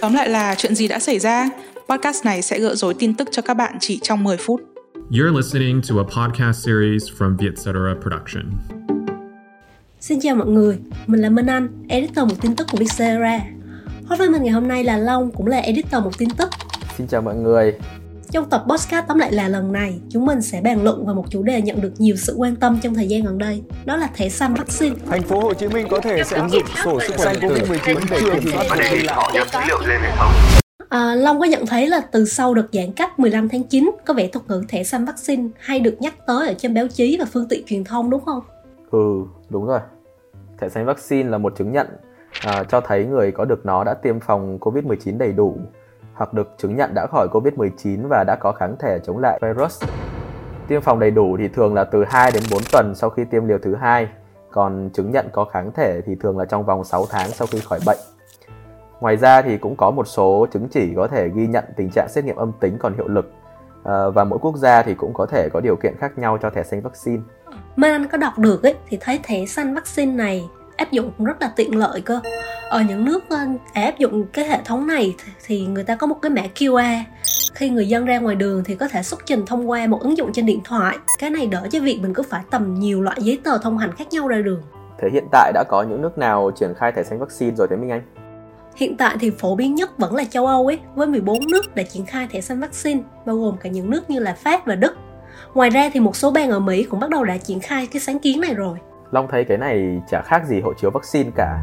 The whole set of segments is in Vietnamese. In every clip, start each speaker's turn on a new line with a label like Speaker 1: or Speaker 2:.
Speaker 1: Tóm lại là chuyện gì đã xảy ra? Podcast này sẽ gỡ rối tin tức cho các bạn chỉ trong 10 phút.
Speaker 2: You're listening to a podcast series from Vietcetera Production.
Speaker 3: Xin chào mọi người, mình là Minh Anh, editor một tin tức của Vietcetera. Hot với mình ngày hôm nay là Long, cũng là editor một tin tức.
Speaker 4: Xin chào mọi người.
Speaker 3: Trong tập podcast tóm lại là lần này, chúng mình sẽ bàn luận về một chủ đề nhận được nhiều sự quan tâm trong thời gian gần đây, đó là thẻ xanh vaccine.
Speaker 5: Thành phố Hồ Chí Minh có thể sẽ ứng dụng sổ sức khỏe điện tử Covid-19 để kiểm soát
Speaker 6: và đề
Speaker 5: việc
Speaker 6: nghị
Speaker 5: đi
Speaker 6: họ
Speaker 5: lại.
Speaker 6: nhập dữ liệu lên hệ thống.
Speaker 3: À, Long có nhận thấy là từ sau đợt giãn cách 15 tháng 9, có vẻ thuật ngữ thẻ xanh vaccine hay được nhắc tới ở trên báo chí và phương tiện truyền thông đúng không?
Speaker 4: Ừ, đúng rồi. Thẻ xanh vaccine là một chứng nhận à, cho thấy người có được nó đã tiêm phòng COVID-19 đầy đủ hoặc được chứng nhận đã khỏi COVID-19 và đã có kháng thể chống lại virus. Tiêm phòng đầy đủ thì thường là từ 2 đến 4 tuần sau khi tiêm liều thứ hai, còn chứng nhận có kháng thể thì thường là trong vòng 6 tháng sau khi khỏi bệnh. Ngoài ra thì cũng có một số chứng chỉ có thể ghi nhận tình trạng xét nghiệm âm tính còn hiệu lực à, và mỗi quốc gia thì cũng có thể có điều kiện khác nhau cho thẻ xanh vaccine.
Speaker 3: Mai anh có đọc được ấy thì thấy thẻ xanh vaccine này áp dụng cũng rất là tiện lợi cơ. Ở những nước ờ, áp dụng cái hệ thống này thì- thì người ta có một cái mã QR. Khi người dân ra ngoài đường thì có thể xuất trình thông qua một ứng dụng trên điện thoại. Cái này đỡ cho việc mình cứ phải tầm nhiều loại giấy tờ thông hành khác nhau ra đường.
Speaker 4: Thế hiện tại đã có những nước nào triển khai thẻ xanh vaccine rồi thế Minh Anh?
Speaker 3: Hiện tại thì phổ biến nhất vẫn là châu Âu ấy, với 14 nước đã triển khai thẻ xanh vaccine, bao gồm cả những nước như là Pháp và Đức. Ngoài ra thì một số bang ở Mỹ cũng bắt đầu đã triển khai cái sáng kiến này rồi.
Speaker 4: Long thấy cái này chả khác gì hộ chiếu vaccine cả.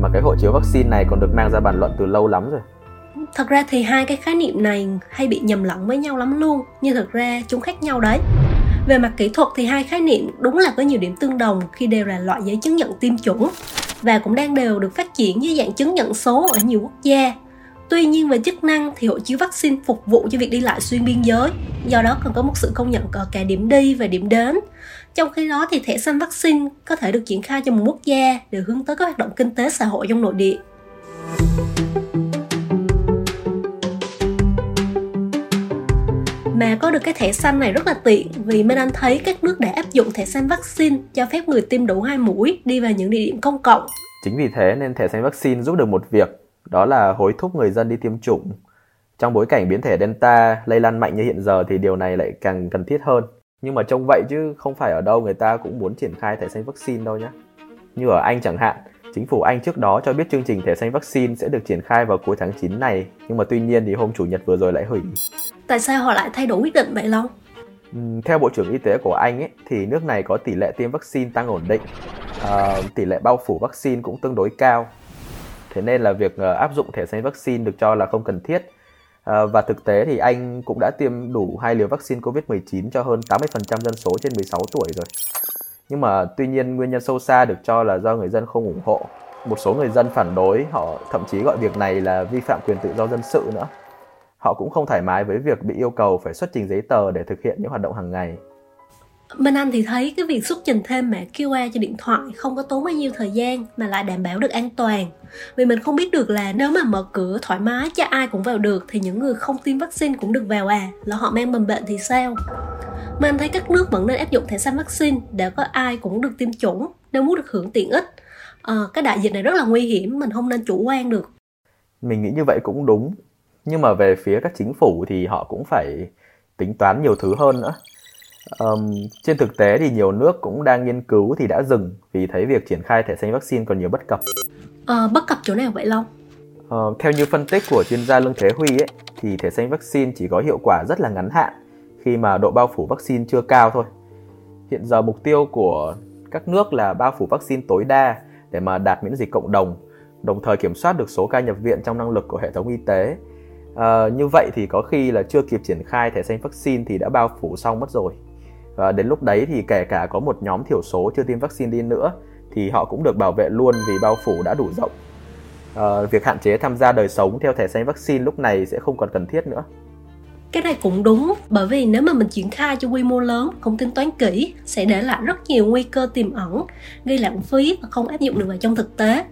Speaker 4: Mà cái hộ chiếu vaccine này còn được mang ra bàn luận từ lâu lắm rồi.
Speaker 3: Thật ra thì hai cái khái niệm này hay bị nhầm lẫn với nhau lắm luôn, nhưng thực ra chúng khác nhau đấy. Về mặt kỹ thuật thì hai khái niệm đúng là có nhiều điểm tương đồng khi đều là loại giấy chứng nhận tiêm chủng và cũng đang đều được phát triển dưới dạng chứng nhận số ở nhiều quốc gia. Tuy nhiên về chức năng thì hộ chiếu vaccine phục vụ cho việc đi lại xuyên biên giới, do đó cần có một sự công nhận ở cả điểm đi và điểm đến. Trong khi đó thì thẻ xanh vaccine có thể được triển khai cho một quốc gia để hướng tới các hoạt động kinh tế xã hội trong nội địa. Mà có được cái thẻ xanh này rất là tiện vì Minh Anh thấy các nước đã áp dụng thẻ xanh vaccine cho phép người tiêm đủ hai mũi đi vào những địa điểm công cộng.
Speaker 4: Chính vì thế nên thẻ xanh vaccine giúp được một việc, đó là hối thúc người dân đi tiêm chủng. Trong bối cảnh biến thể Delta lây lan mạnh như hiện giờ thì điều này lại càng cần thiết hơn. Nhưng mà trông vậy chứ không phải ở đâu người ta cũng muốn triển khai thẻ xanh vaccine đâu nhé. Như ở Anh chẳng hạn, chính phủ Anh trước đó cho biết chương trình thẻ xanh vaccine sẽ được triển khai vào cuối tháng 9 này, nhưng mà tuy nhiên thì hôm chủ nhật vừa rồi lại hủy.
Speaker 3: Tại sao họ lại thay đổi quyết định vậy Long?
Speaker 4: Ừm, Theo Bộ trưởng Y tế của Anh ấy, thì nước này có tỷ lệ tiêm vaccine tăng ổn định, Ờ, tỷ lệ bao phủ vaccine cũng tương đối cao. Thế nên là việc ờ, áp dụng thẻ xanh vaccine được cho là không cần thiết. Ờ, và thực tế thì Anh cũng đã tiêm đủ hai liều vaccine COVID-19 cho hơn 80% dân số trên 16 tuổi rồi. Nhưng mà tuy nhiên nguyên nhân sâu xa được cho là do người dân không ủng hộ. Một số người dân phản đối, họ thậm chí gọi việc này là vi phạm quyền tự do dân sự nữa. Họ cũng không thoải mái với việc bị yêu cầu phải xuất trình giấy tờ để thực hiện những hoạt động hàng ngày.
Speaker 3: Bên Anh thì thấy cái việc xuất trình thêm mã QR cho điện thoại không có tốn bao nhiêu thời gian mà lại đảm bảo được an toàn. Vì mình không biết được là nếu mà mở cửa thoải mái cho ai cũng vào được thì những người không tiêm vaccine cũng được vào à, là họ mang mầm bệnh thì sao? Mà anh thấy các nước vẫn nên áp dụng thẻ xanh vaccine để có ai cũng được tiêm chủng nếu muốn được hưởng tiện ích. À, cái đại dịch này rất là nguy hiểm, mình không nên chủ quan được.
Speaker 4: Mình nghĩ như vậy cũng đúng. Nhưng mà về phía các chính phủ thì họ cũng phải tính toán nhiều thứ hơn nữa. Ờm, trên thực tế thì nhiều nước cũng đang nghiên cứu thì đã dừng vì thấy việc triển khai thẻ xanh vaccine còn nhiều bất cập.
Speaker 3: Ờ, bất cập chỗ nào vậy Long?
Speaker 4: Ờ, theo như phân tích của chuyên gia Lương Thế Huy ấy, thì thẻ xanh vaccine chỉ có hiệu quả rất là ngắn hạn khi mà độ bao phủ vaccine chưa cao thôi. Hiện giờ mục tiêu của các nước là bao phủ vaccine tối đa để mà đạt miễn dịch cộng đồng, đồng thời kiểm soát được số ca nhập viện trong năng lực của hệ thống y tế. Ờ, như vậy thì có khi là chưa kịp triển khai thẻ xanh vaccine thì đã bao phủ xong mất rồi. Và đến lúc đấy thì kể cả có một nhóm thiểu số chưa tiêm vaccine đi nữa thì họ cũng được bảo vệ luôn vì bao phủ đã đủ rộng. Ờ, việc hạn chế tham gia đời sống theo thẻ xanh vaccine lúc này sẽ không còn cần thiết nữa.
Speaker 3: Cái này cũng đúng, bởi vì nếu mà mình triển khai cho quy mô lớn, không tính toán kỹ, sẽ để lại rất nhiều nguy cơ tiềm ẩn, gây lãng phí và không áp dụng được vào trong thực tế.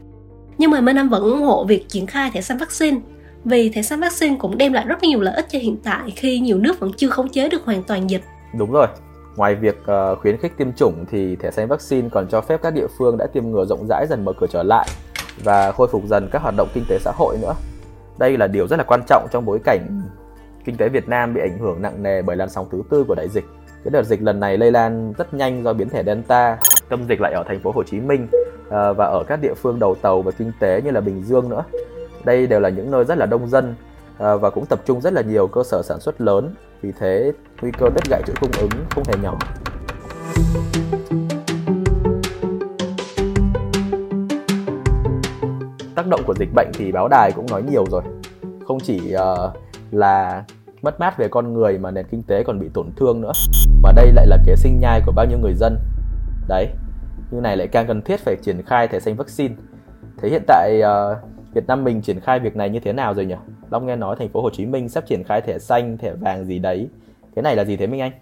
Speaker 3: Nhưng mà Minh Anh vẫn ủng hộ việc triển khai thẻ xanh vaccine, vì thẻ xanh vaccine cũng đem lại rất nhiều lợi ích cho hiện tại khi nhiều nước vẫn chưa khống chế được hoàn toàn dịch.
Speaker 4: Đúng rồi. Ngoài việc ờ, khuyến khích tiêm chủng thì thẻ xanh vaccine còn cho phép các địa phương đã tiêm ngừa rộng rãi dần mở cửa trở lại. và khôi phục dần các hoạt động kinh tế xã hội nữa. Đây là điều rất là quan trọng trong bối cảnh kinh tế Việt Nam bị ảnh hưởng nặng nề bởi làn sóng thứ tư của đại dịch. Cái đợt dịch lần này lây lan rất nhanh do biến thể Delta, tâm dịch lại ở thành phố Hồ Chí Minh ờ, và ở các địa phương đầu tàu và kinh tế như là Bình Dương nữa. Đây đều là những nơi rất là đông dân à, và cũng tập trung rất là nhiều cơ sở sản xuất lớn. Vì thế nguy cơ đứt gãy chuỗi cung ứng không hề nhỏ. Tác động của dịch bệnh thì báo đài cũng nói nhiều rồi. Không chỉ uh, là mất mát về con người mà nền kinh tế còn bị tổn thương nữa. mà đây lại là kế sinh nhai của bao nhiêu người dân. Đấy, như này lại càng cần thiết phải triển khai thẻ xanh vaccine. Thế hiện tại uh, Việt Nam mình triển khai việc này như thế nào rồi nhỉ? Long nghe nói thành phố Hồ Chí Minh sắp triển khai thẻ xanh, thẻ vàng gì đấy. Cái này là gì thế Minh Anh?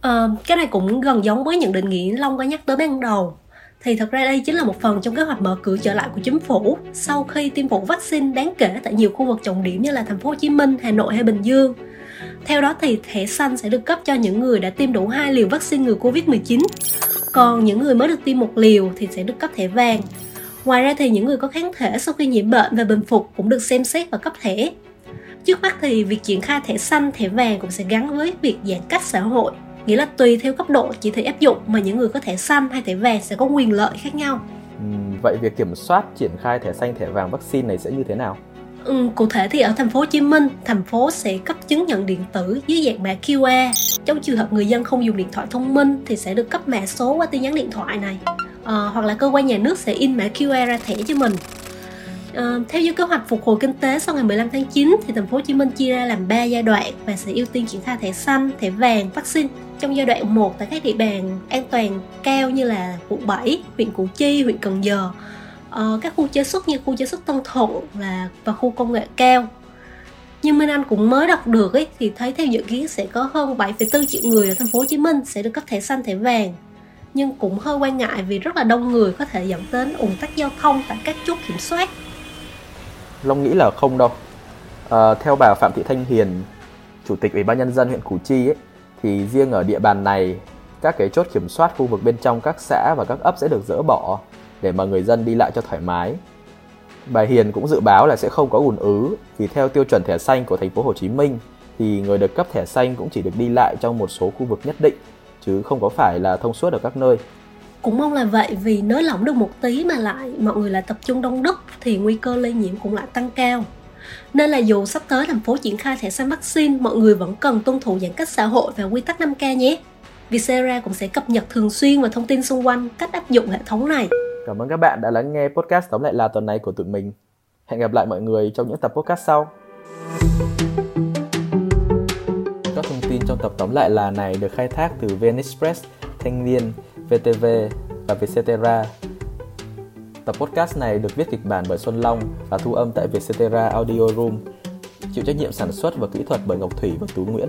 Speaker 3: À, cái này cũng gần giống với những định nghĩa Long có nhắc tới ban đầu thì thật ra đây chính là một phần trong kế hoạch mở cửa trở lại của chính phủ sau khi tiêm phủ vaccine đáng kể tại nhiều khu vực trọng điểm như là thành phố Hồ Chí Minh, Hà Nội hay Bình Dương. Theo đó thì thẻ xanh sẽ được cấp cho những người đã tiêm đủ hai liều vaccine ngừa Covid-19. Còn những người mới được tiêm một liều thì sẽ được cấp thẻ vàng. Ngoài ra thì những người có kháng thể sau khi nhiễm bệnh và bình phục cũng được xem xét và cấp thẻ. Trước mắt thì việc triển khai thẻ xanh, thẻ vàng cũng sẽ gắn với việc giãn cách xã hội nghĩa là tùy theo cấp độ chỉ thị áp dụng mà những người có thẻ xanh hay thẻ vàng sẽ có quyền lợi khác nhau.
Speaker 4: Ừ, vậy việc kiểm soát triển khai thẻ xanh thẻ vàng vaccine này sẽ như thế nào?
Speaker 3: Ừ, cụ thể thì ở thành phố Hồ Chí Minh, thành phố sẽ cấp chứng nhận điện tử dưới dạng mã QR. Trong trường hợp người dân không dùng điện thoại thông minh thì sẽ được cấp mã số qua tin nhắn điện thoại này. À, hoặc là cơ quan nhà nước sẽ in mã QR ra thẻ cho mình. À, theo như kế hoạch phục hồi kinh tế sau ngày 15 tháng 9 thì thành phố Hồ Chí Minh chia ra làm 3 giai đoạn và sẽ ưu tiên triển khai thẻ xanh, thẻ vàng, vaccine trong giai đoạn 1 tại các địa bàn an toàn cao như là quận 7, huyện Củ Chi, huyện Cần Giờ, ờ, các khu chế xuất như khu chế xuất Tân Thuận là và khu công nghệ cao. Nhưng Minh Anh cũng mới đọc được ấy, thì thấy theo dự kiến sẽ có hơn 7,4 triệu người ở thành phố Hồ Chí Minh sẽ được cấp thẻ xanh thẻ vàng. Nhưng cũng hơi quan ngại vì rất là đông người có thể dẫn đến ủng tắc giao thông tại các chốt kiểm soát.
Speaker 4: Long nghĩ là không đâu. À, theo bà Phạm Thị Thanh Hiền, chủ tịch Ủy ban nhân dân huyện Củ Chi ấy, thì riêng ở địa bàn này các cái chốt kiểm soát khu vực bên trong các xã và các ấp sẽ được dỡ bỏ để mà người dân đi lại cho thoải mái. Bà Hiền cũng dự báo là sẽ không có ùn ứ vì theo tiêu chuẩn thẻ xanh của thành phố Hồ Chí Minh thì người được cấp thẻ xanh cũng chỉ được đi lại trong một số khu vực nhất định chứ không có phải là thông suốt ở các nơi.
Speaker 3: Cũng mong là vậy vì nới lỏng được một tí mà lại mọi người lại tập trung đông đúc thì nguy cơ lây nhiễm cũng lại tăng cao. Nên là dù sắp tới thành phố triển khai thẻ xanh vaccine, mọi người vẫn cần tuân thủ giãn cách xã hội và quy tắc 5K nhé. Vietcetera cũng sẽ cập nhật thường xuyên và thông tin xung quanh cách áp dụng hệ thống này.
Speaker 4: Cảm ơn các bạn đã lắng nghe podcast tóm lại là tuần này của tụi mình. Hẹn gặp lại mọi người trong những tập podcast sau. Các thông tin trong tập tóm lại là này được khai thác từ VN Express, Thanh niên, VTV và Vietcetera Tập podcast này được viết kịch bản bởi Xuân Long và thu âm tại Vietcetera Audio Room. Chịu trách nhiệm sản xuất và kỹ thuật bởi Ngọc Thủy và Tú Nguyễn.